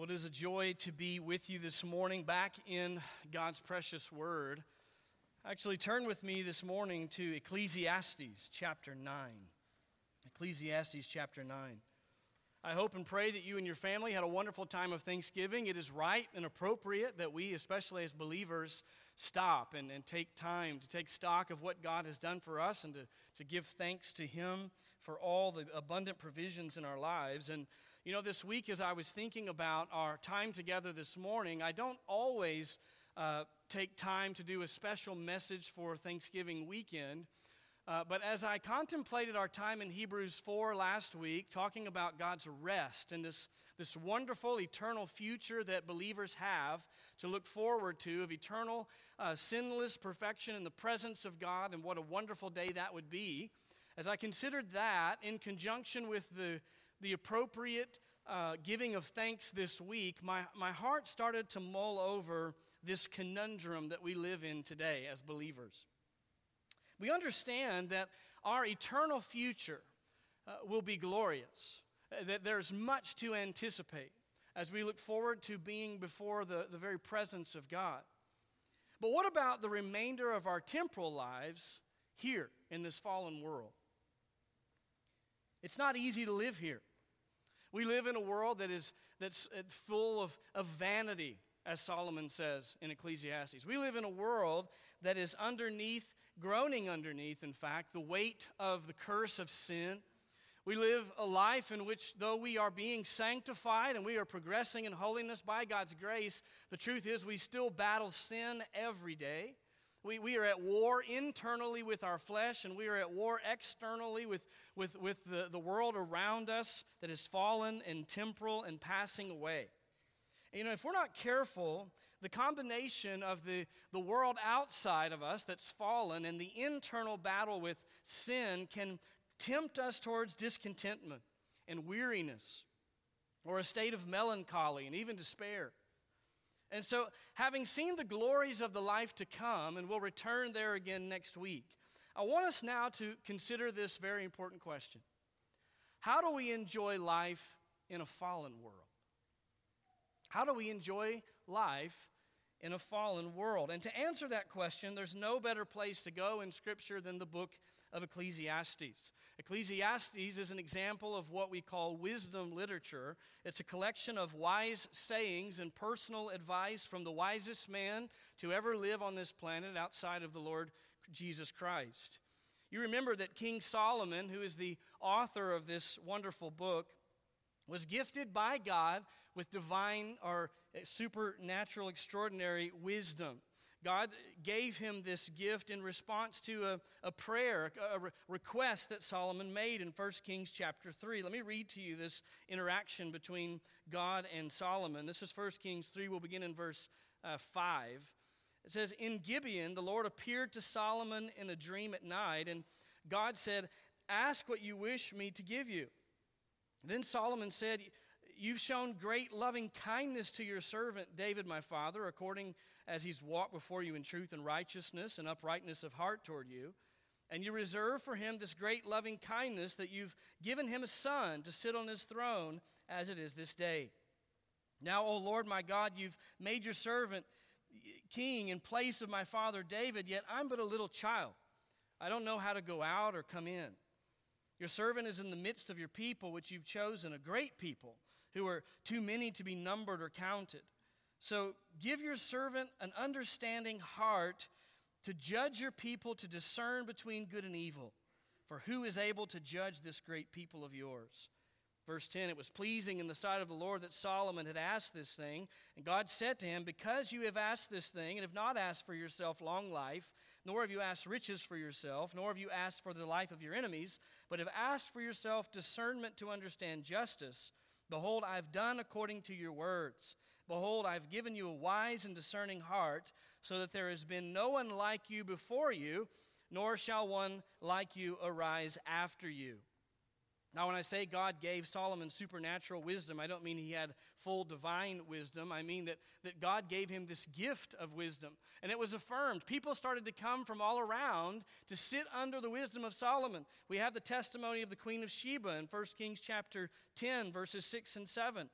Well, it is a joy to be with you this morning back in God's precious word. Actually, turn with me this morning to Ecclesiastes chapter 9. Ecclesiastes chapter 9. I hope and pray that you and your family had a wonderful time of Thanksgiving. It is right and appropriate that we, especially as believers, stop and, and take time to take stock of what God has done for us and to, to give thanks to Him for all the abundant provisions in our lives. And you know, this week as I was thinking about our time together this morning, I don't always uh, take time to do a special message for Thanksgiving weekend. Uh, but as I contemplated our time in Hebrews 4 last week, talking about God's rest and this, this wonderful eternal future that believers have to look forward to of eternal uh, sinless perfection in the presence of God, and what a wonderful day that would be, as I considered that in conjunction with the the appropriate uh, giving of thanks this week, my, my heart started to mull over this conundrum that we live in today as believers. We understand that our eternal future uh, will be glorious, uh, that there's much to anticipate as we look forward to being before the, the very presence of God. But what about the remainder of our temporal lives here in this fallen world? It's not easy to live here. We live in a world that is that's uh, full of, of vanity, as Solomon says in Ecclesiastes. We live in a world that is underneath, groaning underneath, in fact, the weight of the curse of sin. We live a life in which, though we are being sanctified and we are progressing in holiness by God's grace, the truth is we still battle sin every day. We, we are at war internally with our flesh, and we are at war externally with, with, with the, the world around us that is fallen and temporal and passing away. And, you know, if we're not careful, the combination of the, the world outside of us that's fallen and the internal battle with sin can tempt us towards discontentment and weariness or a state of melancholy and even despair. And so, having seen the glories of the life to come, and we'll return there again next week, I want us now to consider this very important question How do we enjoy life in a fallen world? How do we enjoy life in a fallen world? And to answer that question, there's no better place to go in Scripture than the book of Ecclesiastes. Ecclesiastes is an example of what we call wisdom literature. It's a collection of wise sayings and personal advice from the wisest man to ever live on this planet outside of the Lord Jesus Christ. You remember that King Solomon, who is the author of this wonderful book, was gifted by God with divine or supernatural, extraordinary wisdom. God gave him this gift in response to a, a prayer, a, request that Solomon made in 1 Kings chapter 3. Let me read to you this interaction between God and Solomon. This is 1 Kings 3. We'll begin in verse uh, 5. It says, In Gibeon, the Lord appeared to Solomon in a dream at night, and God said, Ask what you wish me to give you. Then Solomon said, You've shown great loving kindness to your servant David, my father, according as he's walked before you in truth and righteousness and uprightness of heart toward you. And you reserve for him this great loving kindness that you've given him a son to sit on his throne as it is this day. Now, O Lord my God, you've made your servant king in place of my father David, yet I'm but a little child. I don't know how to go out or come in. Your servant is in the midst of your people, which you've chosen, a great people who are too many to be numbered or counted. So give your servant an understanding heart to judge your people, to discern between good and evil. For who is able to judge this great people of yours? Verse 10 It was pleasing in the sight of the Lord that Solomon had asked this thing. And God said to him, Because you have asked this thing, and have not asked for yourself long life, nor have you asked riches for yourself, nor have you asked for the life of your enemies, but have asked for yourself discernment to understand justice, Behold, I've done according to your words. Behold, I've given you a wise and discerning heart, so that there has been no one like you before you, nor shall one like you arise after you. Now, when I say God gave Solomon supernatural wisdom, I don't mean he had full divine wisdom. I mean that, that God gave him this gift of wisdom. And it was affirmed. People started to come from all around to sit under the wisdom of Solomon. We have the testimony of the Queen of Sheba in 1 Kings chapter 10, verses 6 and 7.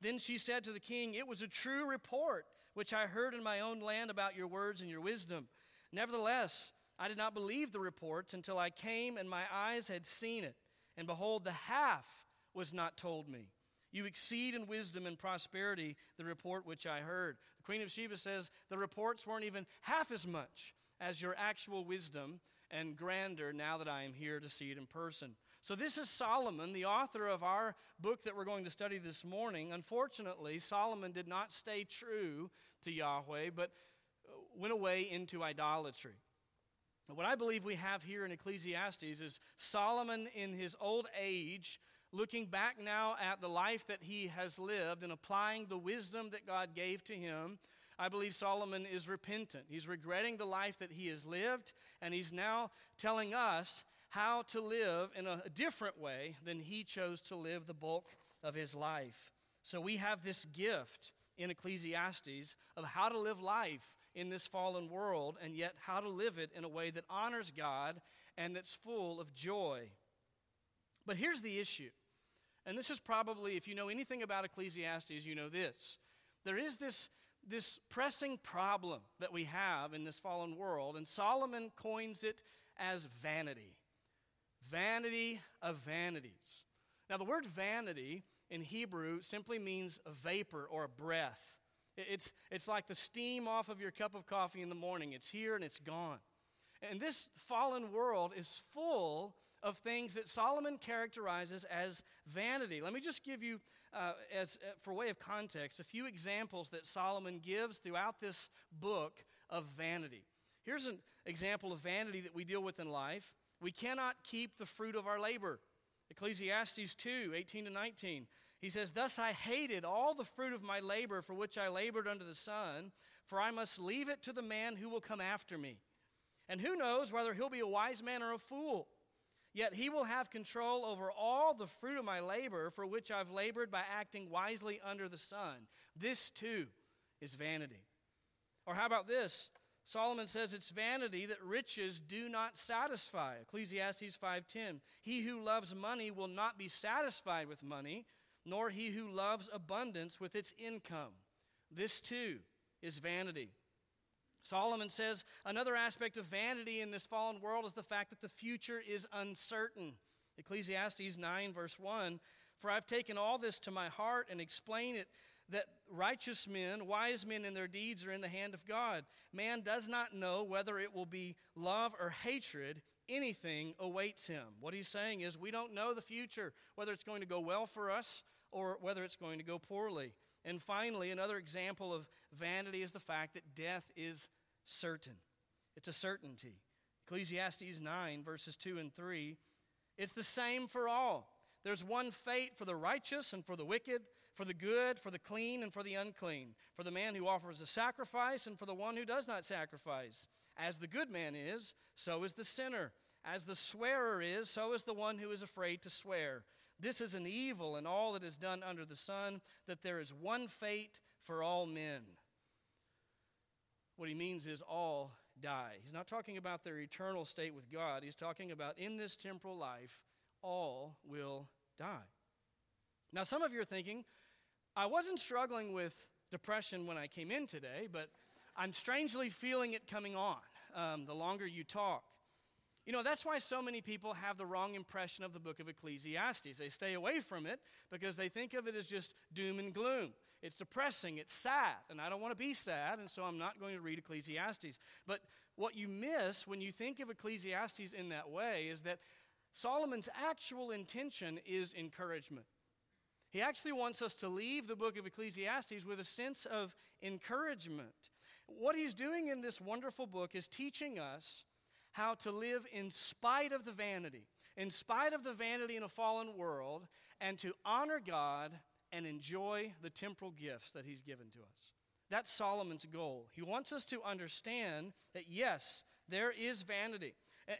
Then she said to the king, It was a true report which I heard in my own land about your words and your wisdom. Nevertheless, I did not believe the reports until I came and my eyes had seen it. And behold, the half was not told me. You exceed in wisdom and prosperity the report which I heard. The Queen of Sheba says the reports weren't even half as much as your actual wisdom and grandeur now that I am here to see it in person. So, this is Solomon, the author of our book that we're going to study this morning. Unfortunately, Solomon did not stay true to Yahweh, but went away into idolatry. What I believe we have here in Ecclesiastes is Solomon in his old age, looking back now at the life that he has lived and applying the wisdom that God gave to him. I believe Solomon is repentant. He's regretting the life that he has lived, and he's now telling us how to live in a different way than he chose to live the bulk of his life. So we have this gift in Ecclesiastes of how to live life in this fallen world and yet how to live it in a way that honors God and that's full of joy. But here's the issue. And this is probably, if you know anything about Ecclesiastes, you know this. There is this, this pressing problem that we have in this fallen world, and Solomon coins it as vanity vanity of vanities. Now, the word vanity in Hebrew simply means a vapor or a breath. It's, it's like the steam off of your cup of coffee in the morning. It's here and it's gone. And this fallen world is full of things that Solomon characterizes as vanity. Let me just give you, uh, as uh, for way of context, a few examples that Solomon gives throughout this book of vanity. Here's an example of vanity that we deal with in life. We cannot keep the fruit of our labor. Ecclesiastes 2 18 to 19. He says, Thus I hated all the fruit of my labor for which I labored under the sun, for I must leave it to the man who will come after me. And who knows whether he'll be a wise man or a fool? Yet he will have control over all the fruit of my labor for which I've labored by acting wisely under the sun. This too is vanity. Or how about this? Solomon says it's vanity that riches do not satisfy. Ecclesiastes 5:10. He who loves money will not be satisfied with money, nor he who loves abundance with its income. This too is vanity. Solomon says another aspect of vanity in this fallen world is the fact that the future is uncertain. Ecclesiastes 9, verse 1 For I've taken all this to my heart and explain it that righteous men, wise men in their deeds, are in the hand of God. Man does not know whether it will be love or hatred. Anything awaits him. What he's saying is, we don't know the future, whether it's going to go well for us or whether it's going to go poorly. And finally, another example of vanity is the fact that death is certain. It's a certainty. Ecclesiastes 9, verses 2 and 3. It's the same for all. There's one fate for the righteous and for the wicked, for the good, for the clean, and for the unclean, for the man who offers a sacrifice, and for the one who does not sacrifice. As the good man is, so is the sinner. As the swearer is, so is the one who is afraid to swear. This is an evil in all that is done under the sun, that there is one fate for all men. What he means is all die. He's not talking about their eternal state with God. He's talking about in this temporal life, all will die. Now, some of you are thinking, I wasn't struggling with depression when I came in today, but I'm strangely feeling it coming on um, the longer you talk. You know, that's why so many people have the wrong impression of the book of Ecclesiastes. They stay away from it because they think of it as just doom and gloom. It's depressing, it's sad, and I don't want to be sad, and so I'm not going to read Ecclesiastes. But what you miss when you think of Ecclesiastes in that way is that Solomon's actual intention is encouragement. He actually wants us to leave the book of Ecclesiastes with a sense of encouragement. What he's doing in this wonderful book is teaching us how to live in spite of the vanity, in spite of the vanity in a fallen world, and to honor God and enjoy the temporal gifts that he's given to us. That's Solomon's goal. He wants us to understand that, yes, there is vanity.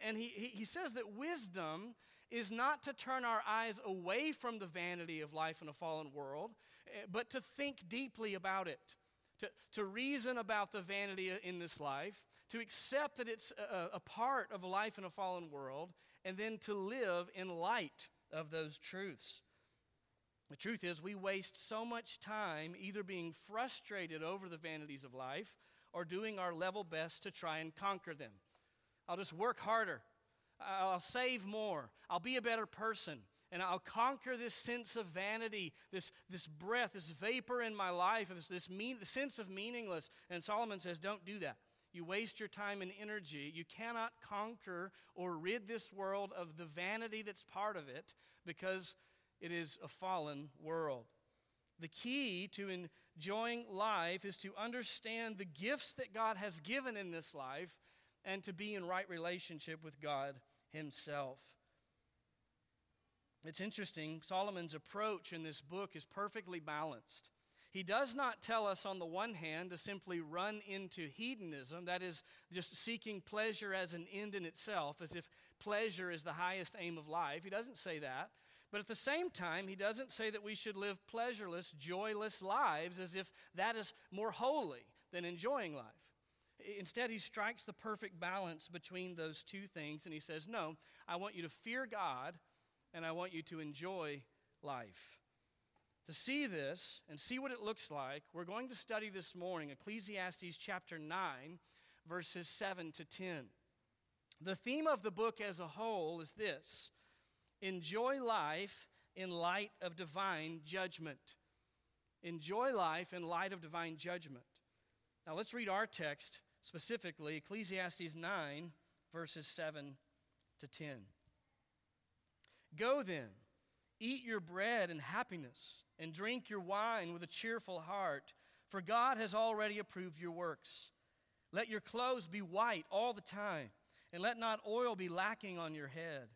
And he, he says that wisdom is not to turn our eyes away from the vanity of life in a fallen world, eh, but to think deeply about it, to, to reason about the vanity in this life, to accept that it's a, a part of life in a fallen world, and then to live in light of those truths. The truth is, we waste so much time either being frustrated over the vanities of life or doing our level best to try and conquer them. I'll just work harder. I'll save more. I'll be a better person. And I'll conquer this sense of vanity, this, this breath, this vapor in my life, this, this mean, sense of meaningless. And Solomon says, don't do that. You waste your time and energy. You cannot conquer or rid this world of the vanity that's part of it because it is a fallen world. The key to enjoying life is to understand the gifts that God has given in this life and to be in right relationship with God Himself. It's interesting, Solomon's approach in this book is perfectly balanced. He does not tell us, on the one hand, to simply run into hedonism, that is, just seeking pleasure as an end in itself, as if pleasure is the highest aim of life. He doesn't say that. But at the same time, he doesn't say that we should live pleasureless, joyless lives as if that is more holy than enjoying life. Instead, he strikes the perfect balance between those two things, and he says, No, I want you to fear God, and I want you to enjoy life. To see this and see what it looks like, we're going to study this morning Ecclesiastes chapter 9, verses 7 to 10. The theme of the book as a whole is this enjoy life in light of divine judgment. Enjoy life in light of divine judgment. Now let's read our text specifically Ecclesiastes 9, verses 7 to 10. Go then, eat your bread in happiness, and drink your wine with a cheerful heart, for God has already approved your works. Let your clothes be white all the time, and let not oil be lacking on your head.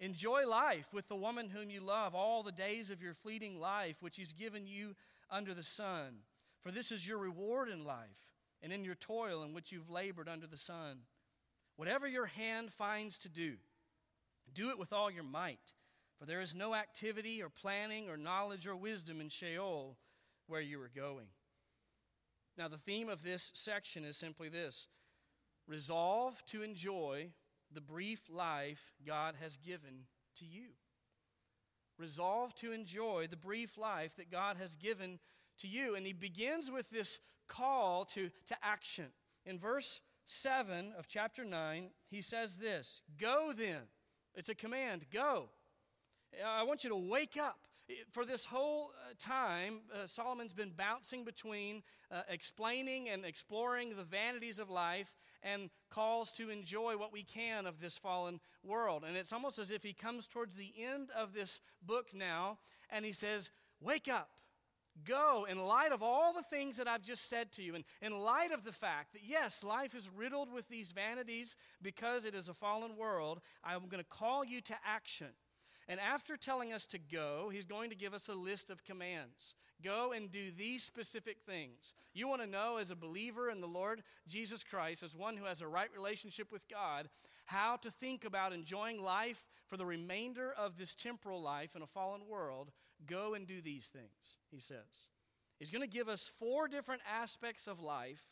Enjoy life with the woman whom you love all the days of your fleeting life, which He's given you under the sun. For this is your reward in life and in your toil in which you've labored under the sun. Whatever your hand finds to do, do it with all your might, for there is no activity or planning or knowledge or wisdom in Sheol where you are going. Now, the theme of this section is simply this resolve to enjoy the brief life God has given to you. Resolve to enjoy the brief life that God has given to you. And he begins with this call to, to action. In verse 7 of chapter 9, he says this Go then. It's a command go. I want you to wake up. For this whole uh, time, uh, Solomon's been bouncing between uh, explaining and exploring the vanities of life and calls to enjoy what we can of this fallen world. And it's almost as if he comes towards the end of this book now and he says, Wake up. Go in light of all the things that I've just said to you, and in light of the fact that, yes, life is riddled with these vanities because it is a fallen world, I'm going to call you to action. And after telling us to go, he's going to give us a list of commands. Go and do these specific things. You want to know, as a believer in the Lord Jesus Christ, as one who has a right relationship with God, how to think about enjoying life for the remainder of this temporal life in a fallen world, go and do these things, he says. He's going to give us four different aspects of life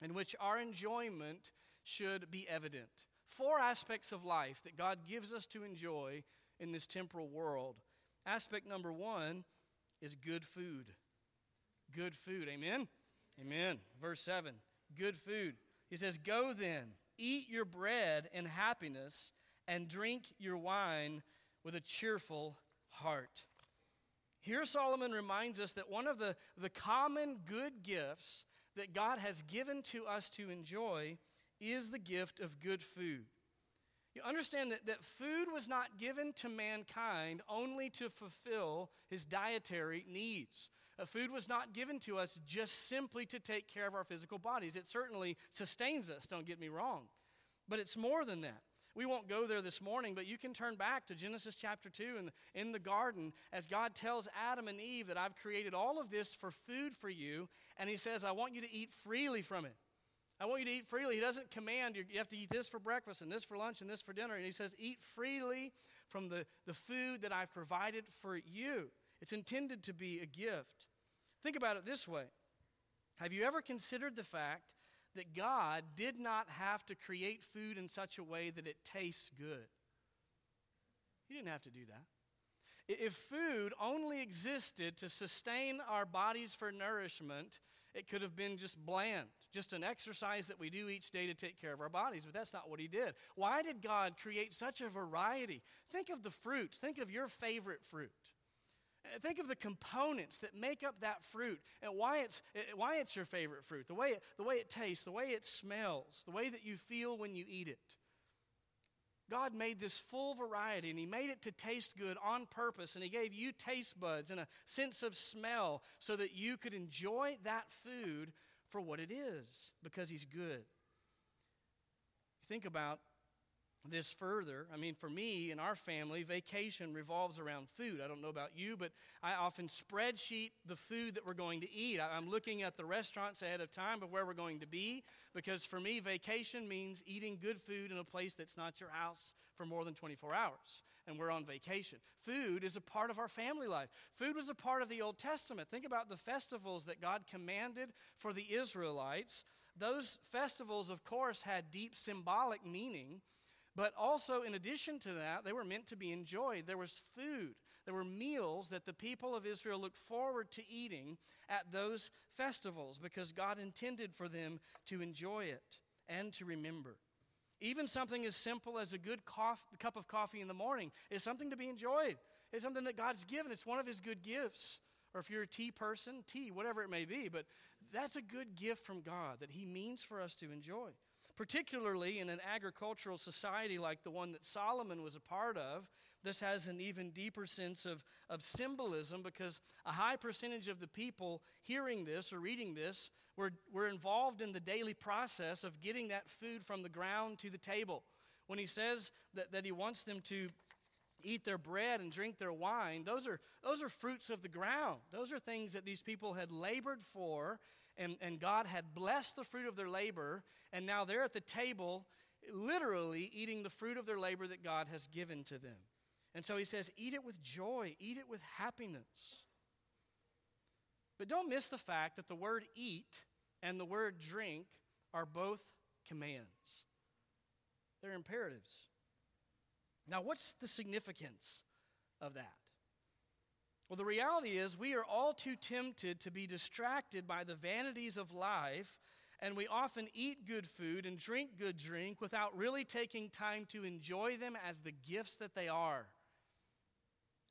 in which our enjoyment should be evident. Four aspects of life that God gives us to enjoy in this temporal world. Aspect number one is good food. Good food. Amen? Amen. Verse 7 good food. He says, Go then, eat your bread in happiness, and drink your wine with a cheerful heart. Here, Solomon reminds us that one of the, the common good gifts that God has given to us to enjoy is the gift of good food. You understand that, that food was not given to mankind only to fulfill his dietary needs. Uh, food was not given to us just simply to take care of our physical bodies. It certainly sustains us, don't get me wrong. But it's more than that. We won't go there this morning, but you can turn back to Genesis chapter 2 and in the garden as God tells Adam and Eve that I've created all of this for food for you, and He says, I want you to eat freely from it. I want you to eat freely. He doesn't command you, you have to eat this for breakfast and this for lunch and this for dinner. And he says, eat freely from the, the food that I've provided for you. It's intended to be a gift. Think about it this way Have you ever considered the fact that God did not have to create food in such a way that it tastes good? He didn't have to do that. If food only existed to sustain our bodies for nourishment, it could have been just bland, just an exercise that we do each day to take care of our bodies, but that's not what he did. Why did God create such a variety? Think of the fruits, think of your favorite fruit. Think of the components that make up that fruit and why it's, why it's your favorite fruit, the way, it, the way it tastes, the way it smells, the way that you feel when you eat it. God made this full variety and He made it to taste good on purpose. And He gave you taste buds and a sense of smell so that you could enjoy that food for what it is because He's good. Think about this further. I mean, for me and our family, vacation revolves around food. I don't know about you, but I often spreadsheet the food that we're going to eat. I'm looking at the restaurants ahead of time of where we're going to be because for me, vacation means eating good food in a place that's not your house for more than 24 hours. And we're on vacation. Food is a part of our family life. Food was a part of the Old Testament. Think about the festivals that God commanded for the Israelites. Those festivals, of course, had deep symbolic meaning but also, in addition to that, they were meant to be enjoyed. There was food, there were meals that the people of Israel looked forward to eating at those festivals because God intended for them to enjoy it and to remember. Even something as simple as a good cof- cup of coffee in the morning is something to be enjoyed. It's something that God's given, it's one of His good gifts. Or if you're a tea person, tea, whatever it may be, but that's a good gift from God that He means for us to enjoy particularly in an agricultural society like the one that Solomon was a part of. This has an even deeper sense of, of symbolism because a high percentage of the people hearing this or reading this were, were involved in the daily process of getting that food from the ground to the table. When he says that, that he wants them to eat their bread and drink their wine, those are, those are fruits of the ground. Those are things that these people had labored for and, and God had blessed the fruit of their labor, and now they're at the table, literally eating the fruit of their labor that God has given to them. And so he says, Eat it with joy, eat it with happiness. But don't miss the fact that the word eat and the word drink are both commands, they're imperatives. Now, what's the significance of that? Well, the reality is, we are all too tempted to be distracted by the vanities of life, and we often eat good food and drink good drink without really taking time to enjoy them as the gifts that they are.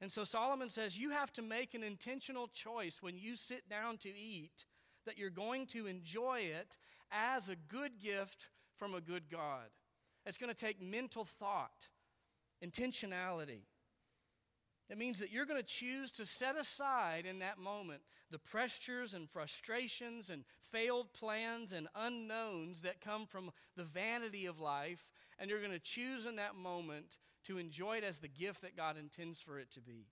And so Solomon says, You have to make an intentional choice when you sit down to eat that you're going to enjoy it as a good gift from a good God. It's going to take mental thought, intentionality. That means that you're going to choose to set aside in that moment the pressures and frustrations and failed plans and unknowns that come from the vanity of life, and you're going to choose in that moment to enjoy it as the gift that God intends for it to be.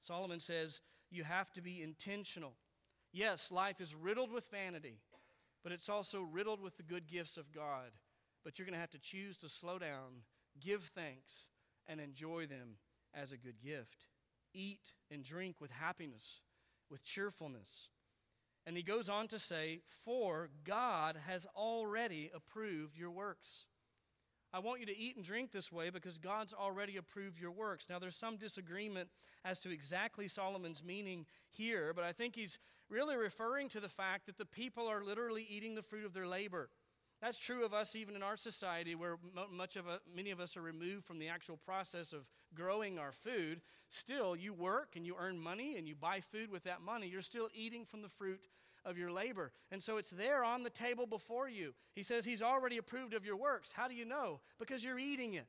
Solomon says you have to be intentional. Yes, life is riddled with vanity, but it's also riddled with the good gifts of God. But you're going to have to choose to slow down, give thanks, and enjoy them as a good gift. Eat and drink with happiness, with cheerfulness. And he goes on to say, For God has already approved your works. I want you to eat and drink this way because God's already approved your works. Now, there's some disagreement as to exactly Solomon's meaning here, but I think he's really referring to the fact that the people are literally eating the fruit of their labor. That's true of us even in our society where much of a, many of us are removed from the actual process of growing our food. Still, you work and you earn money and you buy food with that money. You're still eating from the fruit of your labor. And so it's there on the table before you. He says he's already approved of your works. How do you know? Because you're eating it.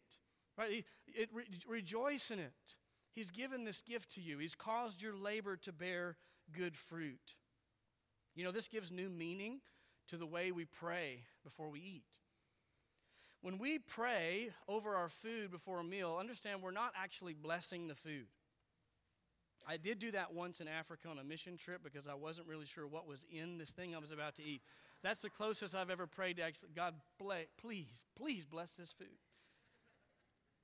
Right? It, re- rejoice in it. He's given this gift to you. He's caused your labor to bear good fruit. You know, this gives new meaning to the way we pray before we eat. When we pray over our food before a meal, understand we're not actually blessing the food. I did do that once in Africa on a mission trip because I wasn't really sure what was in this thing I was about to eat. That's the closest I've ever prayed to actually, God, please, please bless this food.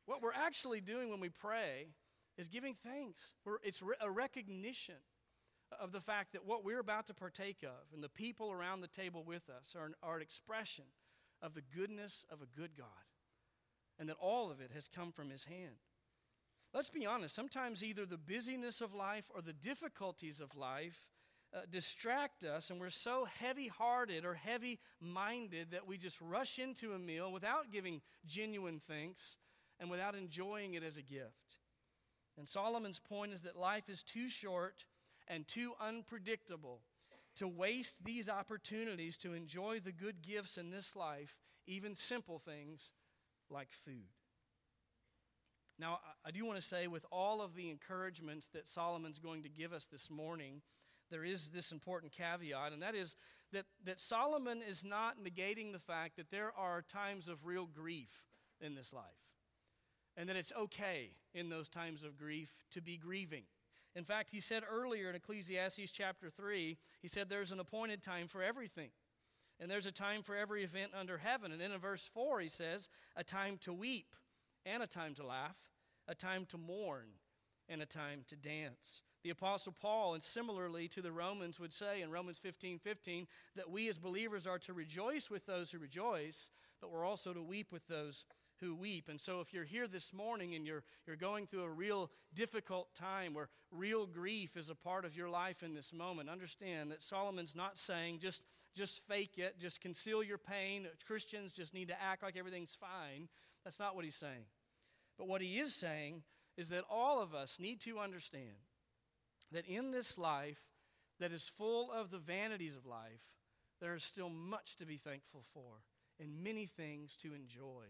What we're actually doing when we pray is giving thanks. It's a recognition of the fact that what we're about to partake of and the people around the table with us are an, are an expression of the goodness of a good God and that all of it has come from His hand. let's be honest, sometimes either the busyness of life or the difficulties of life uh, distract us, and we're so heavy hearted or heavy minded that we just rush into a meal without giving genuine thanks and without enjoying it as a gift. And Solomon's point is that life is too short and too unpredictable to waste these opportunities to enjoy the good gifts in this life, even simple things like food. Now, I do want to say, with all of the encouragements that Solomon's going to give us this morning, there is this important caveat, and that is that, that Solomon is not negating the fact that there are times of real grief in this life, and that it's okay in those times of grief to be grieving. In fact, he said earlier in Ecclesiastes chapter 3, he said there's an appointed time for everything. And there's a time for every event under heaven. And then in verse 4, he says, a time to weep and a time to laugh, a time to mourn and a time to dance. The Apostle Paul, and similarly to the Romans, would say in Romans 15 15 that we as believers are to rejoice with those who rejoice, but we're also to weep with those who weep. And so, if you're here this morning and you're, you're going through a real difficult time where real grief is a part of your life in this moment, understand that Solomon's not saying just, just fake it, just conceal your pain. Christians just need to act like everything's fine. That's not what he's saying. But what he is saying is that all of us need to understand that in this life that is full of the vanities of life, there is still much to be thankful for and many things to enjoy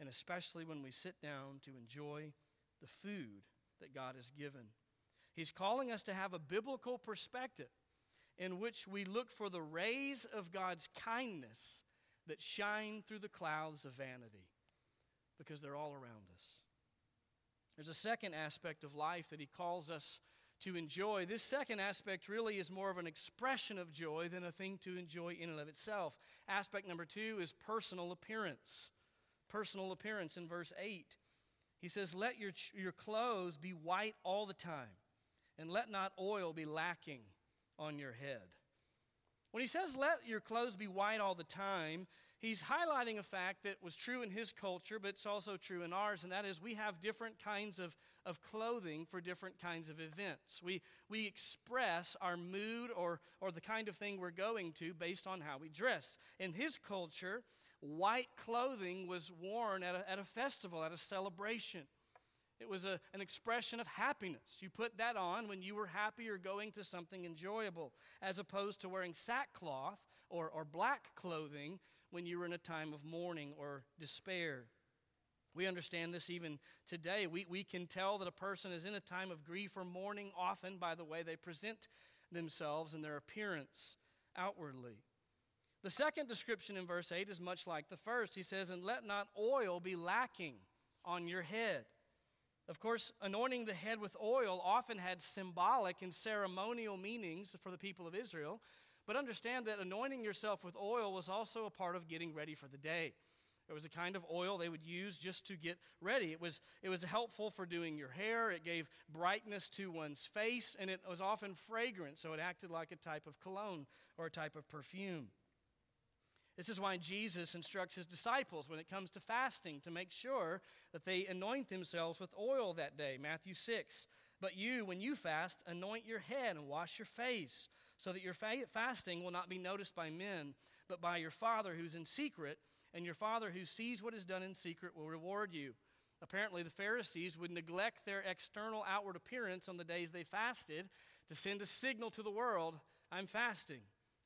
and especially when we sit down to enjoy the food that God has given. He's calling us to have a biblical perspective in which we look for the rays of God's kindness that shine through the clouds of vanity because they're all around us. There's a second aspect of life that he calls us to enjoy. This second aspect really is more of an expression of joy than a thing to enjoy in and of itself. Aspect number two is personal appearance personal appearance in verse 8. He says, Let your, your clothes be white all the time, and let not oil be lacking on your head. When he says, Let your clothes be white all the time, he's highlighting a fact that was true in his culture, but it's also true in ours, and that is we have different kinds of, of clothing for different kinds of events. We, we express our mood or, or the kind of thing we're going to based on how we dress. In his culture, white clothing was worn at a, at a festival, at a celebration. It was a, an expression of happiness. You put that on when you were happy or going to something enjoyable, as opposed to wearing sackcloth or, or black clothing when you were in a time of mourning or despair. We understand this even today. We, we can tell that a person is in a time of grief or mourning often by the way they present themselves and their appearance outwardly. The second description in verse 8 is much like the first. He says, And let not oil be lacking on your head. Of course, anointing the head with oil often had symbolic and ceremonial meanings for the people of Israel. But understand that anointing yourself with oil was also a part of getting ready for the day. It was a kind of oil they would use just to get ready. It was, it was helpful for doing your hair, it gave brightness to one's face, and it was often fragrant, so it acted like a type of cologne or a type of perfume. This is why Jesus instructs his disciples when it comes to fasting to make sure that they anoint themselves with oil that day. Matthew 6. But you, when you fast, anoint your head and wash your face, so that your fasting will not be noticed by men, but by your Father who's in secret, and your Father who sees what is done in secret will reward you. Apparently, the Pharisees would neglect their external outward appearance on the days they fasted to send a signal to the world I'm fasting,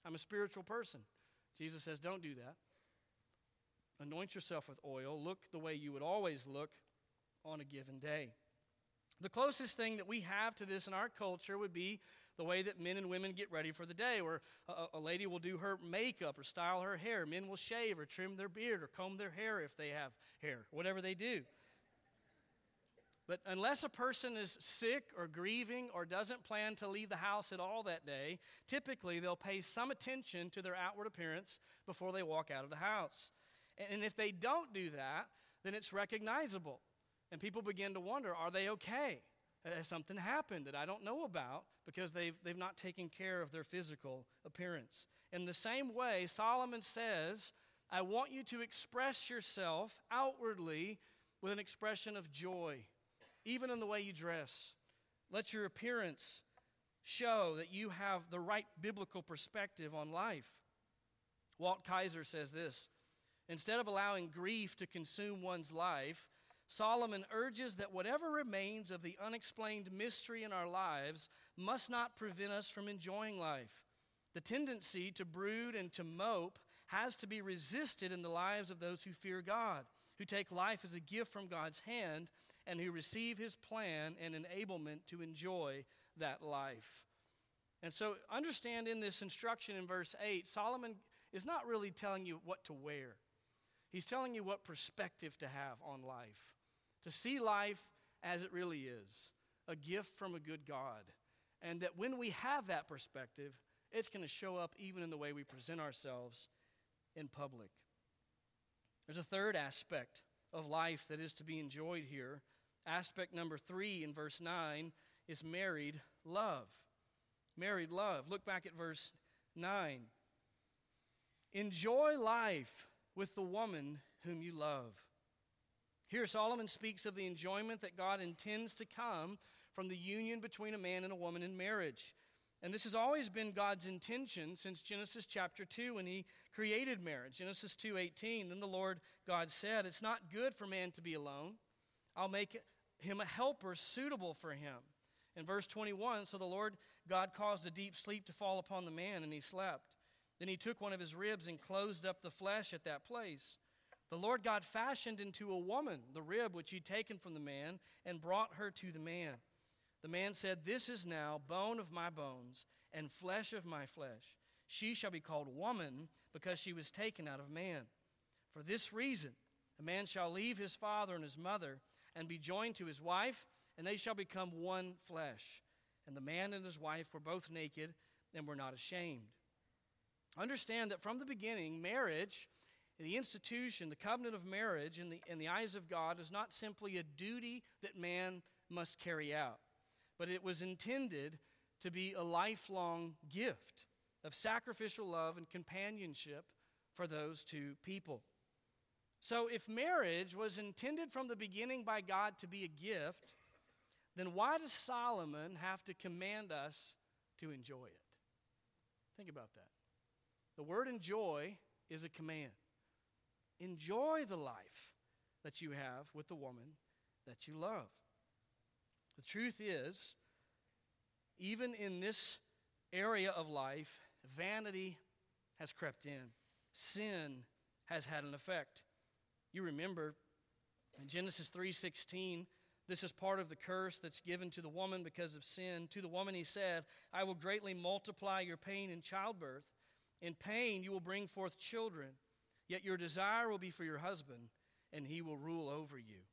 I'm a spiritual person. Jesus says, don't do that. Anoint yourself with oil. Look the way you would always look on a given day. The closest thing that we have to this in our culture would be the way that men and women get ready for the day, where a, a, lady will do her makeup or style her hair. Men will shave or trim their beard or comb their hair if they have hair, whatever they do. But unless a person is sick or grieving or doesn't plan to leave the house at all that day, typically they'll pay some attention to their outward appearance before they walk out of the house. And if they don't do that, then it's recognizable. And people begin to wonder are they okay? Has something happened that I don't know about because they've, they've not taken care of their physical appearance? In the same way, Solomon says, I want you to express yourself outwardly with an expression of joy even in the way you dress. Let your appearance show that you have the right biblical perspective on life. Walt Kaiser says this Instead of allowing grief to consume one's life, Solomon urges that whatever remains of the unexplained mystery in our lives must not prevent us from enjoying life. The tendency to brood and to mope has to be resisted in the lives of those who fear God, who take life as a gift from God's hand, and who receive his plan and enablement to enjoy that life. And so, understand in this instruction in verse 8, Solomon is not really telling you what to wear. He's telling you what perspective to have on life, to see life as it really is a gift from a good God. And that when we have that perspective, it's going to show up even in the way we present ourselves in public. There's a third aspect of life that is to be enjoyed here. Aspect number three in verse 9 is married love. Married love. Look back at verse 9. Enjoy life with the woman whom you love. Here, Solomon speaks of the enjoyment that God intends to come from the union between a man and a woman in marriage. And this has always been God's intention since Genesis chapter 2 when he created marriage. Genesis 2:18, then the Lord God said, "It's not good for man to be alone. I'll make him a helper suitable for him." In verse 21, so the Lord God caused a deep sleep to fall upon the man and he slept. Then he took one of his ribs and closed up the flesh at that place. The Lord God fashioned into a woman the rib which he'd taken from the man and brought her to the man. The man said, This is now bone of my bones and flesh of my flesh. She shall be called woman because she was taken out of man. For this reason, a man shall leave his father and his mother and be joined to his wife, and they shall become one flesh. And the man and his wife were both naked and were not ashamed. Understand that from the beginning, marriage, the institution, the covenant of marriage in the, in the eyes of God is not simply a duty that man must carry out, but it was intended to be a lifelong gift of sacrificial love and companionship for those two people. So, if marriage was intended from the beginning by God to be a gift, then why does Solomon have to command us to enjoy it? Think about that. The word enjoy is a command. Enjoy the life that you have with the woman that you love. The truth is, even in this area of life, vanity has crept in. Sin has had an effect. You remember in Genesis 3:16, this is part of the curse that's given to the woman because of sin. To the woman he said, I will greatly multiply your pain in childbirth. In pain, you will bring forth children, yet your desire will be for your husband, and he will rule over you.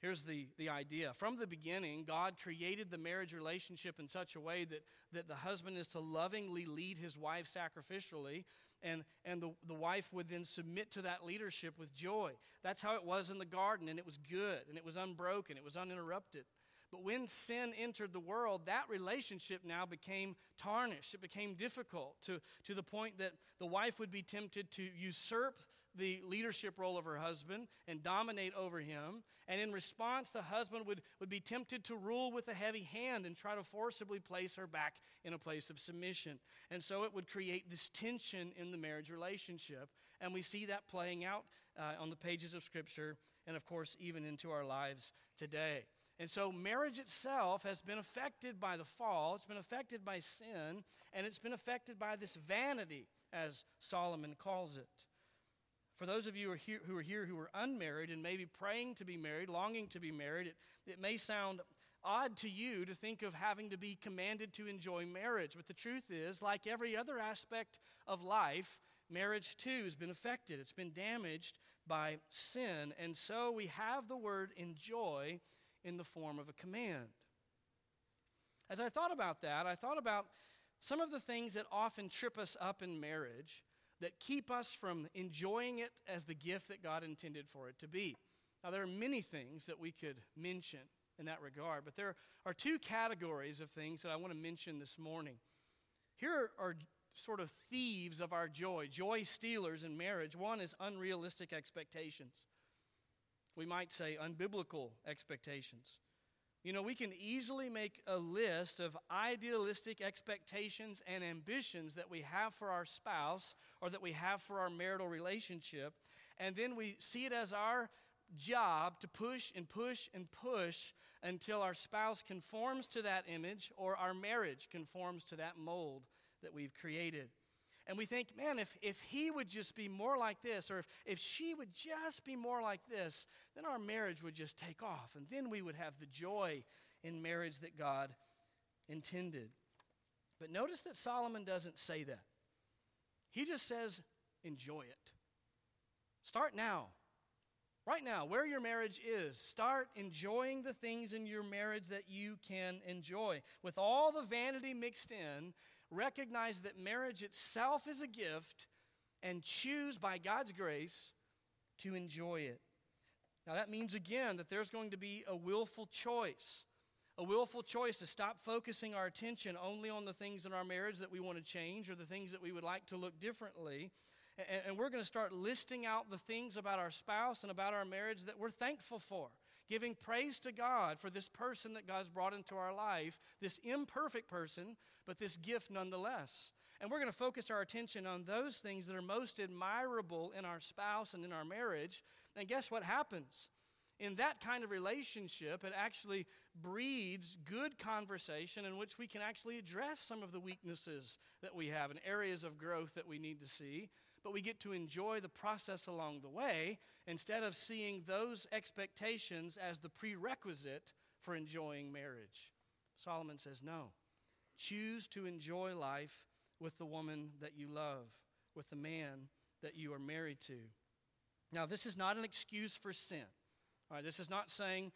Here's the, the idea. From the beginning, God created the marriage relationship in such a way that, that the husband is to lovingly lead his wife sacrificially, and, and the, the wife would then submit to that leadership with joy. That's how it was in the garden, and it was good, and it was unbroken, it was uninterrupted. But when sin entered the world, that relationship now became tarnished. It became difficult to, to the point that the wife would be tempted to usurp the leadership role of her husband and dominate over him. And in response, the husband would, would be tempted to rule with a heavy hand and try to forcibly place her back in a place of submission. And so it would create this tension in the marriage relationship. And we see that playing out uh, on the pages of Scripture and, of course, even into our lives today. And so marriage itself has been affected by the fall, it's been affected by sin, and it's been affected by this vanity, as Solomon calls it. For those of you who are here who are, here who are unmarried and maybe praying to be married, longing to be married, it, it may sound odd to you to think of having to be commanded to enjoy marriage. But the truth is, like every other aspect of life, marriage too has been affected. It's been damaged by sin. And so we have the word enjoy in the form of a command. As I thought about that, I thought about some of the things that often trip us up in marriage that keep us from enjoying it as the gift that God intended for it to be. Now, there are many things that we could mention in that regard, but there are two categories of things that I want to mention this morning. Here are sort of thieves of our joy, joy stealers in marriage. One is unrealistic expectations we might say unbiblical expectations. You know, we can easily make a list of idealistic expectations and ambitions that we have for our spouse or that we have for our marital relationship, and then we see it as our job to push and push and push until our spouse conforms to that image or our marriage conforms to that mold that we've created. And we think, man, if, if he would just be more like this, or if, if she would just be more like this, then our marriage would just take off. And then we would have the joy in marriage that God intended. But notice that Solomon doesn't say that. He just says, enjoy it. Start now. Right now, where your marriage is, start enjoying the things in your marriage that you can enjoy. With all the vanity mixed in, recognize that marriage itself is a gift and choose by God's grace to enjoy it. Now, that means again that there's going to be a willful choice. A willful choice to stop focusing our attention only on the things in our marriage that we want to change or the things that we would like to look differently. And, we're going to start listing out the things about our spouse and about our marriage that we're thankful for giving praise to God for this person that God's brought into our life, this imperfect person, but this gift nonetheless. And we're going to focus our attention on those things that are most admirable in our spouse and in our marriage. And guess what happens? In that kind of relationship, it actually breeds good conversation in which we can actually address some of the weaknesses that we have and areas of growth that we need to see but we get to enjoy the process along the way instead of seeing those expectations as the prerequisite for enjoying marriage. Solomon says, no. Choose to enjoy life with the woman that you love, with the man that you are married to. Now, this is not an excuse for sin. All right, this is not saying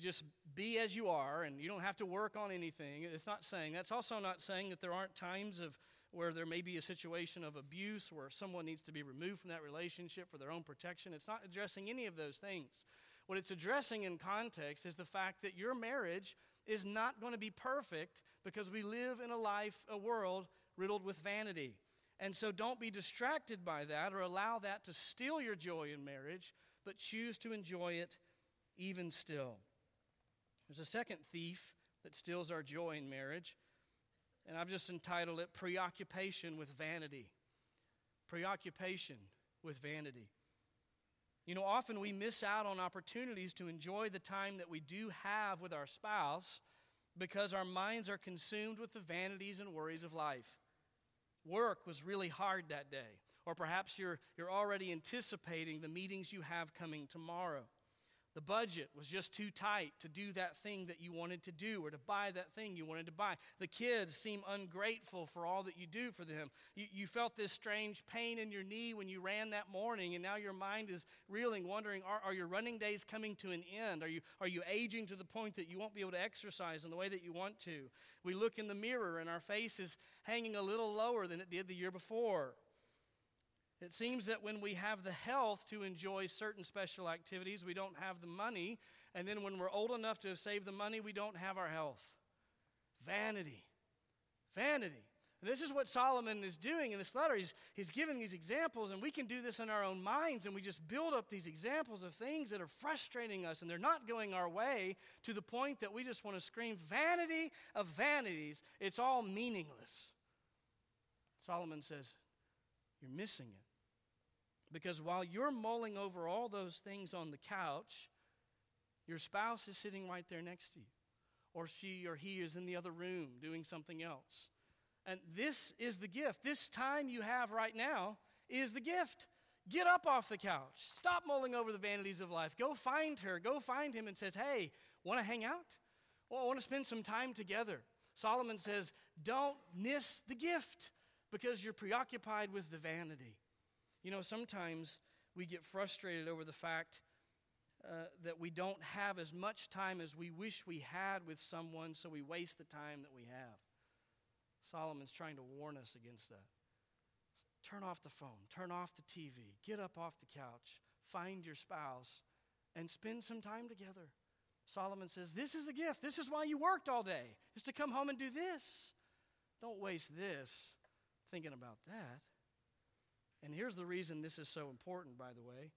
just be as you are and you don't have to work on anything. It's not saying. That's also not saying that there aren't times of where there may be a situation of abuse where someone needs to be removed from that relationship for their own protection. It's not addressing any of those things. What it's addressing in context is the fact that your marriage is not going to be perfect because we live in a life, a world riddled with vanity. And so don't be distracted by that or allow that to steal your joy in marriage, but choose to enjoy it even still. There's a second thief that steals our joy in marriage, and I've just entitled it Preoccupation with Vanity. Preoccupation with Vanity. You know, often we miss out on opportunities to enjoy the time that we do have with our spouse because our minds are consumed with the vanities and worries of life. Work was really hard that day, or perhaps you're, you're already anticipating the meetings you have coming tomorrow. The budget was just too tight to do that thing that you wanted to do or to buy that thing you wanted to buy. The kids seem ungrateful for all that you do for them. You, you felt this strange pain in your knee when you ran that morning, and now your mind is reeling, wondering are, are your running days coming to an end? Are you, are you aging to the point that you won't be able to exercise in the way that you want to? We look in the mirror, and our face is hanging a little lower than it did the year before. It seems that when we have the health to enjoy certain special activities, we don't have the money. And then when we're old enough to save the money, we don't have our health. Vanity. Vanity. And this is what Solomon is doing in this letter. He's, he's giving these examples, and we can do this in our own minds, and we just build up these examples of things that are frustrating us, and they're not going our way to the point that we just want to scream, Vanity of vanities. It's all meaningless. Solomon says, You're missing it. Because while you're mulling over all those things on the couch, your spouse is sitting right there next to you. Or she or he is in the other room doing something else. And this is the gift. This time you have right now is the gift. Get up off the couch. Stop mulling over the vanities of life. Go find her. Go find him and says, "Hey, want to hang out? Well, I want to spend some time together." Solomon says, "Don't miss the gift because you're preoccupied with the vanity." You know, sometimes we get frustrated over the fact uh, that we don't have as much time as we wish we had with someone, so we waste the time that we have. Solomon's trying to warn us against that. Turn off the phone, turn off the TV, get up off the couch, find your spouse, and spend some time together. Solomon says, This is a gift. This is why you worked all day, is to come home and do this. Don't waste this thinking about that. And here's the reason this is so important, by the way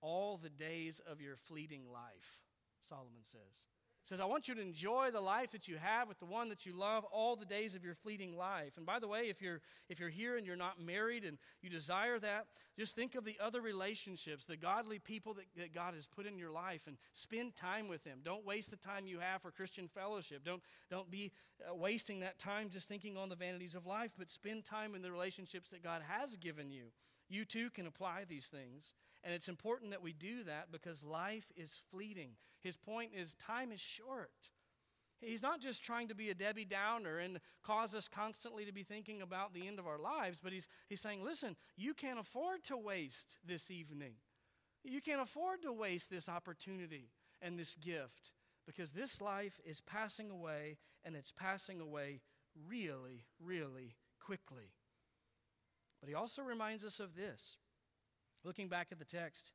all the days of your fleeting life, Solomon says. Says, I want you to enjoy the life that you have with the one that you love all the days of your fleeting life. And by the way, if you're, if you're here and you're not married and you desire that, just think of the other relationships, the godly people that, that God has put in your life, and spend time with them. Don't waste the time you have for Christian fellowship. Don't, don't be uh, wasting that time just thinking on the vanities of life, but spend time in the relationships that God has given you. You too can apply these things. And it's important that we do that because life is fleeting. His point is time is short. He's not just trying to be a Debbie Downer and cause us constantly to be thinking about the end of our lives, but he's, he's saying, listen, you can't afford to waste this evening. You can't afford to waste this opportunity and this gift because this life is passing away and it's passing away really, really quickly. But he also reminds us of this Looking back at the text,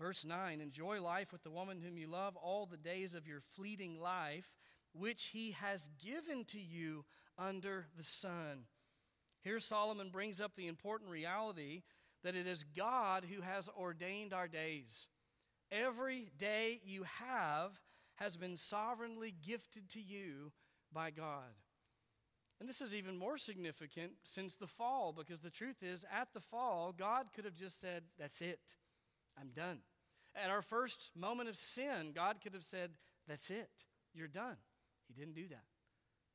verse 9 enjoy life with the woman whom you love all the days of your fleeting life, which he has given to you under the sun. Here, Solomon brings up the important reality that it is God who has ordained our days. Every day you have has been sovereignly gifted to you by God. And this is even more significant since the fall, because the truth is, at the fall, God could have just said, That's it, I'm done. At our first moment of sin, God could have said, That's it, you're done. He didn't do that.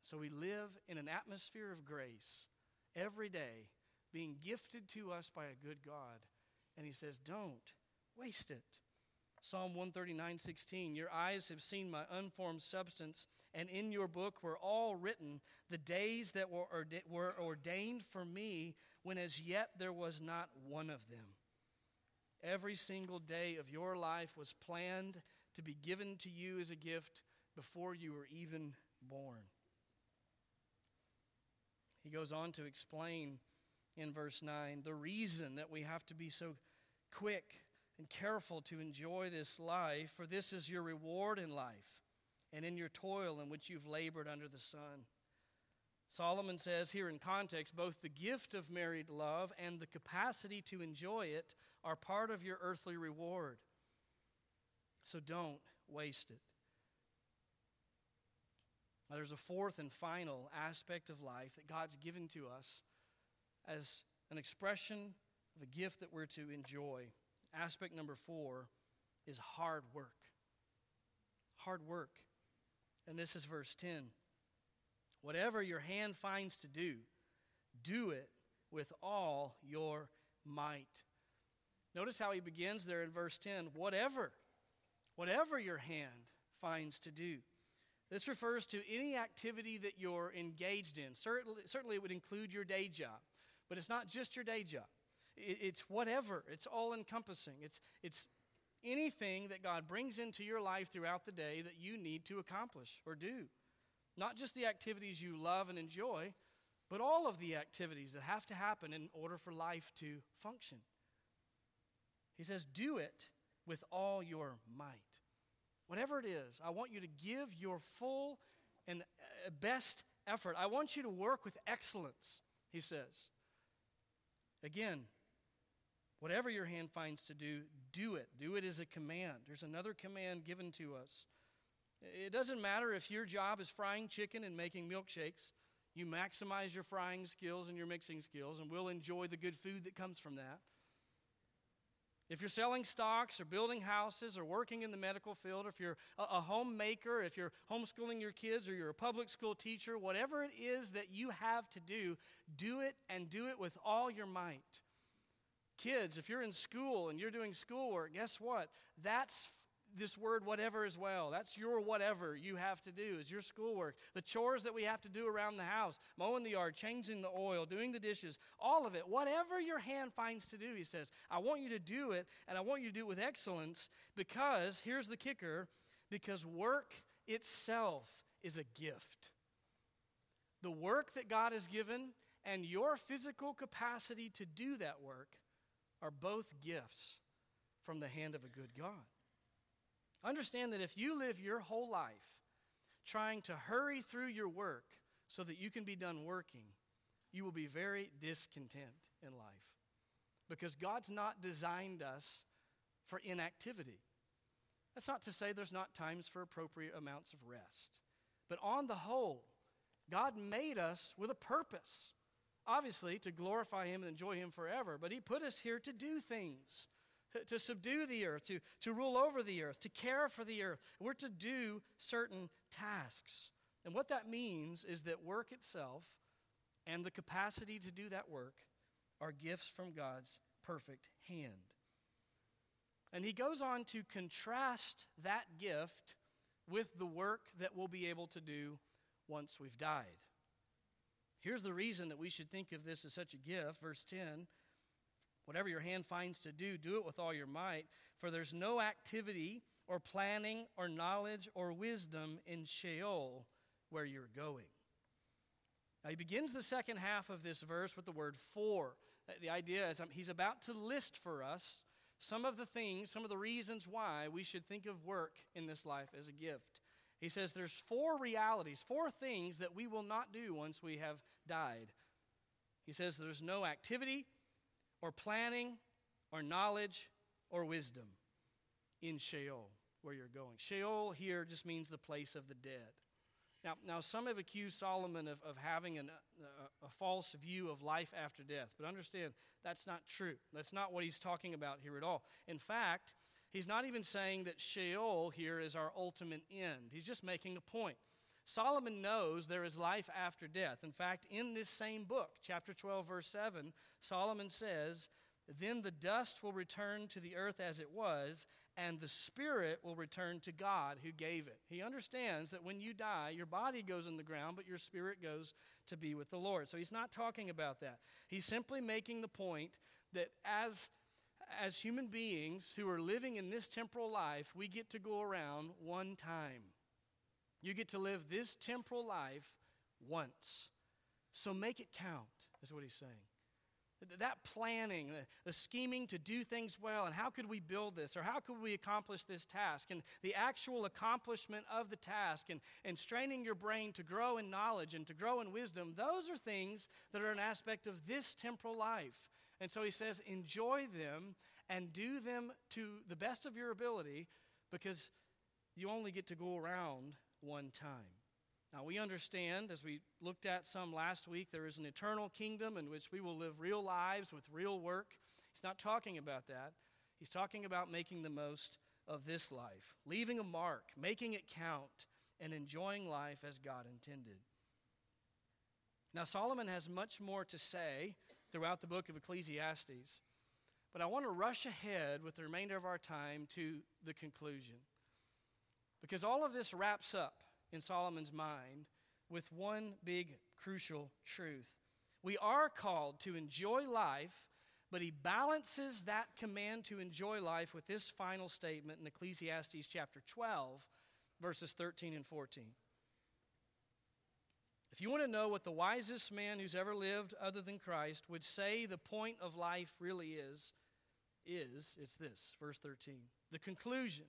So we live in an atmosphere of grace every day, being gifted to us by a good God. And He says, Don't waste it. Psalm 139 16, Your eyes have seen my unformed substance, and in your book were all written the days that were, were ordained for me, when as yet there was not one of them. Every single day of your life was planned to be given to you as a gift before you were even born. He goes on to explain in verse 9 the reason that we have to be so quick and careful to enjoy this life, for this is your reward in life and in your toil in which you've labored under the sun. Solomon says here in context both the gift of married love and the capacity to enjoy it are part of your earthly reward. So don't waste it. Now, there's a fourth and final aspect of life that God's given to us as an expression of a gift that we're to enjoy. Aspect number four is hard work. Hard work. And this is verse 10. Whatever your hand finds to do, do it with all your might. Notice how he begins there in verse 10 whatever, whatever your hand finds to do. This refers to any activity that you're engaged in. Certainly, certainly it would include your day job, but it's not just your day job. It's whatever, it's all encompassing. It's, it's anything that God brings into your life throughout the day that you need to accomplish or do. Not just the activities you love and enjoy, but all of the activities that have to happen in order for life to function. He says, Do it with all your might. Whatever it is, I want you to give your full and uh, best effort. I want you to work with excellence, he says. Again, Whatever your hand finds to do, do it. Do it as a command. There's another command given to us. It doesn't matter if your job is frying chicken and making milkshakes. You maximize your frying skills and your mixing skills, and we'll enjoy the good food that comes from that. If you're selling stocks or building houses or working in the medical field, or if you're a, homemaker, if you're homeschooling your kids or you're a public school teacher, whatever it is that you have to do, do it and do it with all your might. Kids, if you're in school and you're doing schoolwork, guess what? That's this word whatever as well. That's your whatever you have to do is your schoolwork. The chores that we have to do around the house, mowing the yard, changing the oil, doing the dishes, all of it. Whatever your hand finds to do, he says, I want you to do it and I want you to do it with excellence because here's the kicker, because work itself is a gift. The work that God has given and your physical capacity to do that work are both gifts from the hand of a good God. Understand that if you live your whole life trying to hurry through your work so that you can be done working, you will be very discontent in life because God's not designed us for inactivity. That's not to say there's not times for appropriate amounts of rest. But on the whole, God made us with a purpose. Obviously, to glorify Him and enjoy Him forever, but He put us here to do things, to subdue the earth, to, to rule over the earth, to care for the earth. We're to do certain tasks. And what that means is that work itself and the capacity to do that work are gifts from God's perfect hand. And he goes on to contrast that gift with the work that we'll be able to do once we've died. Here's the reason that we should think of this as such a gift. Verse 10 Whatever your hand finds to do, do it with all your might, for there's no activity or planning or knowledge or wisdom in Sheol where you're going. Now, he begins the second half of this verse with the word for. The idea is um, he's about to list for us some of the things, some of the reasons why we should think of work in this life as a gift. He says there's four realities, four things that we will not do once we have died. He says there's no activity or planning or knowledge or wisdom in Sheol, where you're going. Sheol here just means the place of the dead. Now, now some have accused Solomon of, of having an, a, a false view of life after death, but understand that's not true. That's not what he's talking about here at all. In fact, he's not even saying that Sheol here is our ultimate end, he's just making a point. Solomon knows there is life after death. In fact, in this same book, chapter 12, verse 7, Solomon says, Then the dust will return to the earth as it was, and the spirit will return to God who gave it. He understands that when you die, your body goes in the ground, but your spirit goes to be with the Lord. So he's not talking about that. He's simply making the point that as as human beings who are living in this temporal life, we get to go around one time. You get to live this temporal life once. So make it count, is what he's saying. That planning, the, scheming to do things well, and how could we build this, or how could we accomplish this task, and the actual accomplishment of the task, and, and straining your brain to grow in knowledge and to grow in wisdom, those are things that are an aspect of this temporal life. And so he says, enjoy them and do them to the best of your ability because you only get to go around one time. Now, we understand, as we looked at some last week, there is an eternal kingdom in which we will live real lives with real work. He's not talking about that. He's talking about making the most of this life, leaving a mark, making it count, and enjoying life as God intended. Now, Solomon has much more to say throughout the book of Ecclesiastes, but I want to rush ahead with the remainder of our time to the conclusion. Because all of this wraps up in Solomon's mind with one big crucial truth. We are called to enjoy life, but he balances that command to enjoy life with this final statement in Ecclesiastes chapter 12, verses 13 and 14. If you want to know what the wisest man who's ever lived other than Christ would say the point of life really is, is it's this, verse 13. The conclusion,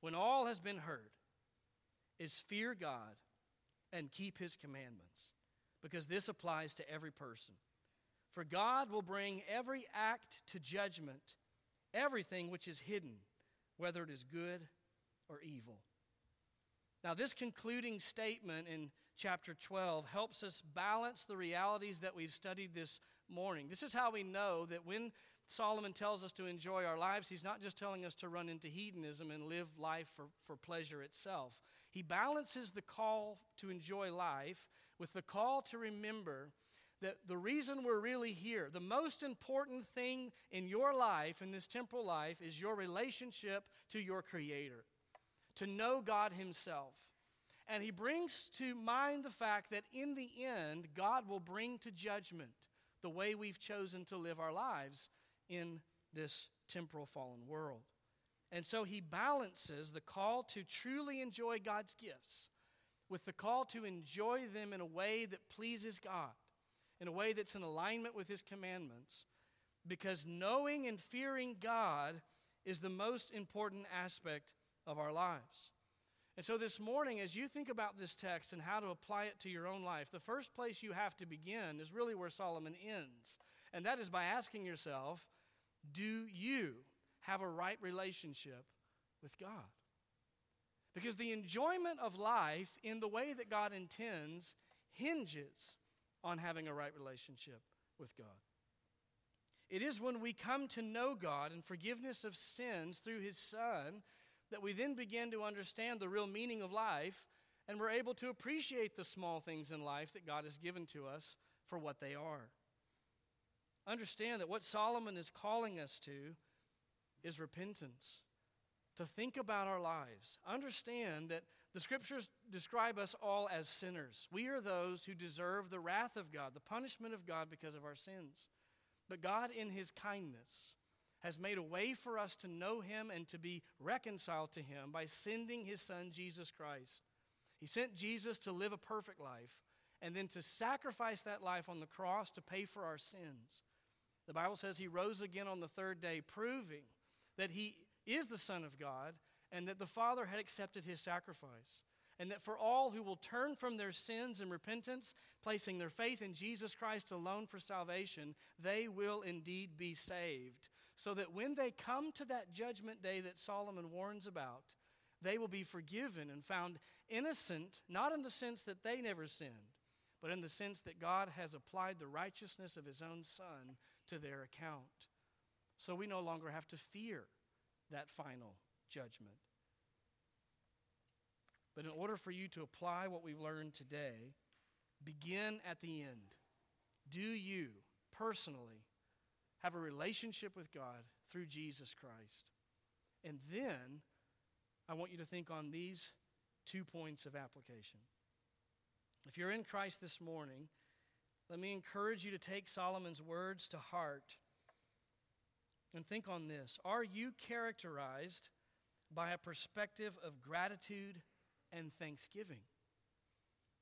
when all has been heard, is fear God and keep his commandments, because this applies to every person. For God will bring every act to judgment, everything which is hidden, whether it is good or evil. Now, this concluding statement in chapter 12 helps us balance the realities that we've studied this morning. This is how we know that when Solomon tells us to enjoy our lives, he's not just telling us to run into hedonism and live life for, for pleasure itself. He balances the call to enjoy life with the call to remember that the reason we're really here, the most important thing in your life, in this temporal life, is your relationship to your Creator, to know God Himself. And he brings to mind the fact that in the end, God will bring to judgment the way we've chosen to live our lives in this temporal fallen world. And so he balances the call to truly enjoy God's gifts with the call to enjoy them in a way that pleases God, in a way that's in alignment with his commandments, because knowing and fearing God is the most important aspect of our lives. And so this morning, as you think about this text and how to apply it to your own life, the first place you have to begin is really where Solomon ends. And that is by asking yourself, do you have a right relationship with God? Because the enjoyment of life in the way that God intends hinges on having a right relationship with God. It is when we come to know God and forgiveness of sins through His Son that we then begin to understand the real meaning of life and we're able to appreciate the small things in life that God has given to us for what they are. Understand that what Solomon is calling us to is repentance, to think about our lives. Understand that the scriptures describe us all as sinners. We are those who deserve the wrath of God, the punishment of God because of our sins. But God, in His kindness, has made a way for us to know Him and to be reconciled to Him by sending His Son, Jesus Christ. He sent Jesus to live a perfect life and then to sacrifice that life on the cross to pay for our sins. The Bible says He rose again on the third day, proving that He is the Son of God and that the Father had accepted His sacrifice and that for all who will turn from their sins in repentance, placing their faith in Jesus Christ alone for salvation, they will indeed be saved. So that when they come to that judgment day that Solomon warns about, they will be forgiven and found innocent, not in the sense that they never sinned, but in the sense that God has applied the righteousness of His own Son to their account. So we no longer have to fear that final judgment. But in order for you to apply what we've learned today, begin at the end. Do you personally have a relationship with God through Jesus Christ? And then I want you to think on these two points of application. If you're in Christ this morning, let me encourage you to take Solomon's words to heart and think on this. Are you characterized by a perspective of gratitude and thanksgiving?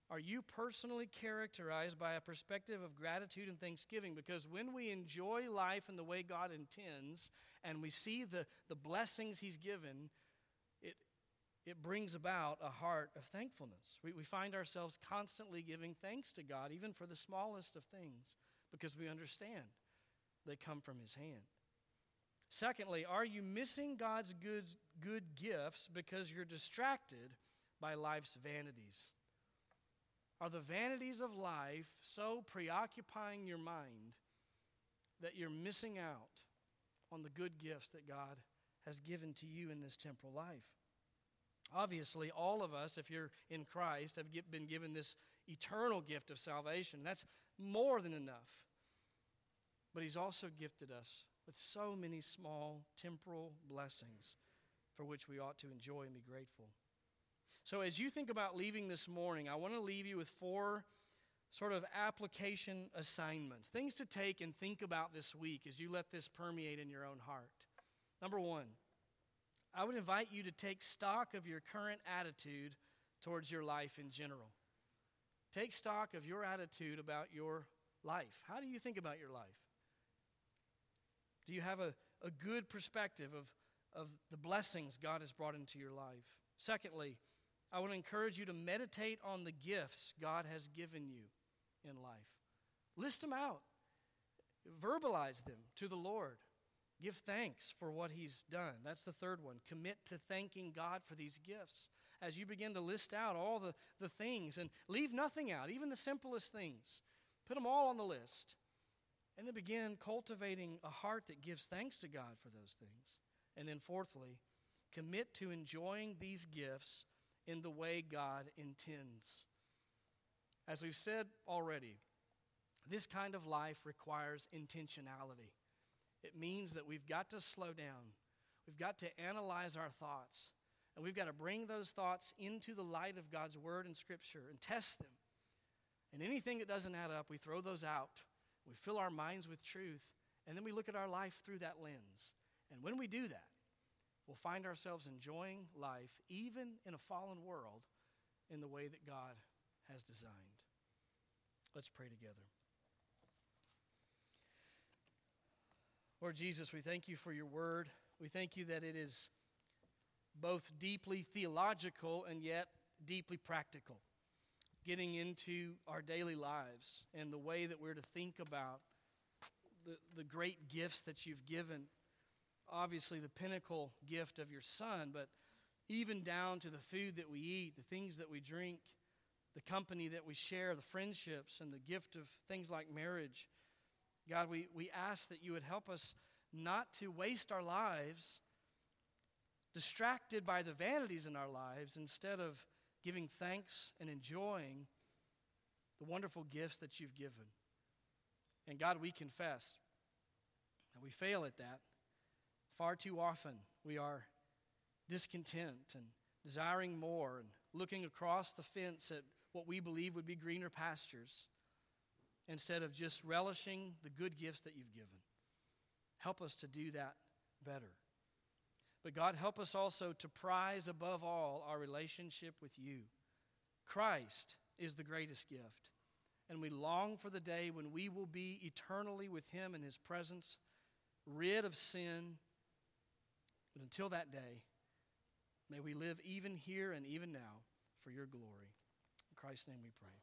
Are you personally characterized by a perspective of gratitude and thanksgiving? Because when we enjoy life in the way God intends and we see the, the blessings He's given, it, it brings about a heart of thankfulness. We, we find ourselves constantly giving thanks to God, even for the smallest of things, because we understand they come from His hand. Secondly, are you missing God's good, good gifts because you're distracted by life's vanities? Are the vanities of life so preoccupying your mind that you're missing out on the good gifts that God has given to you in this temporal life? Obviously, all of us, if you're in Christ, have been given this eternal gift of salvation. That's more than enough. But He's also gifted us with so many small temporal blessings for which we ought to enjoy and be grateful. So, as you think about leaving this morning, I want to leave you with four sort of application assignments, things to take and think about this week as you let this permeate in your own heart. Number one, I would invite you to take stock of your current attitude towards your life in general. Take stock of your attitude about your life. How do you think about your life? Do you have a, a good perspective of, of the blessings God has brought into your life? Secondly, I want to encourage you to meditate on the gifts God has given you in life. List them out, verbalize them to the Lord. Give thanks for what He's done. That's the third one. Commit to thanking God for these gifts. As you begin to list out all the, the things and leave nothing out, even the simplest things, put them all on the list. And then begin cultivating a heart that gives thanks to God for those things. And then, fourthly, commit to enjoying these gifts in the way God intends. As we've said already, this kind of life requires intentionality. It means that we've got to slow down, we've got to analyze our thoughts, and we've got to bring those thoughts into the light of God's Word and Scripture and test them. And anything that doesn't add up, we throw those out. We fill our minds with truth, and then we look at our life through that lens. And when we do that, we'll find ourselves enjoying life, even in a fallen world, in the way that God has designed. Let's pray together. Lord Jesus, we thank you for your word. We thank you that it is both deeply theological and yet deeply practical, getting into our daily lives and the way that we're to think about the, the great gifts that you've given obviously the pinnacle gift of your son, but even down to the food that we eat, the things that we drink, the company that we share, the friendships, and the gift of things like marriage. God, we, we ask that you would help us not to waste our lives distracted by the vanities in our lives instead of giving thanks and enjoying the wonderful gifts that you've given. And God, we confess that we fail at that. Far too often, we are discontent and desiring more and looking across the fence at what we believe would be greener pastures instead of just relishing the good gifts that you've given. Help us to do that better. But God, help us also to prize above all our relationship with you. Christ is the greatest gift, and we long for the day when we will be eternally with Him in His presence, rid of sin. But until that day, may we live even here and even now for your glory. In Christ's name we pray.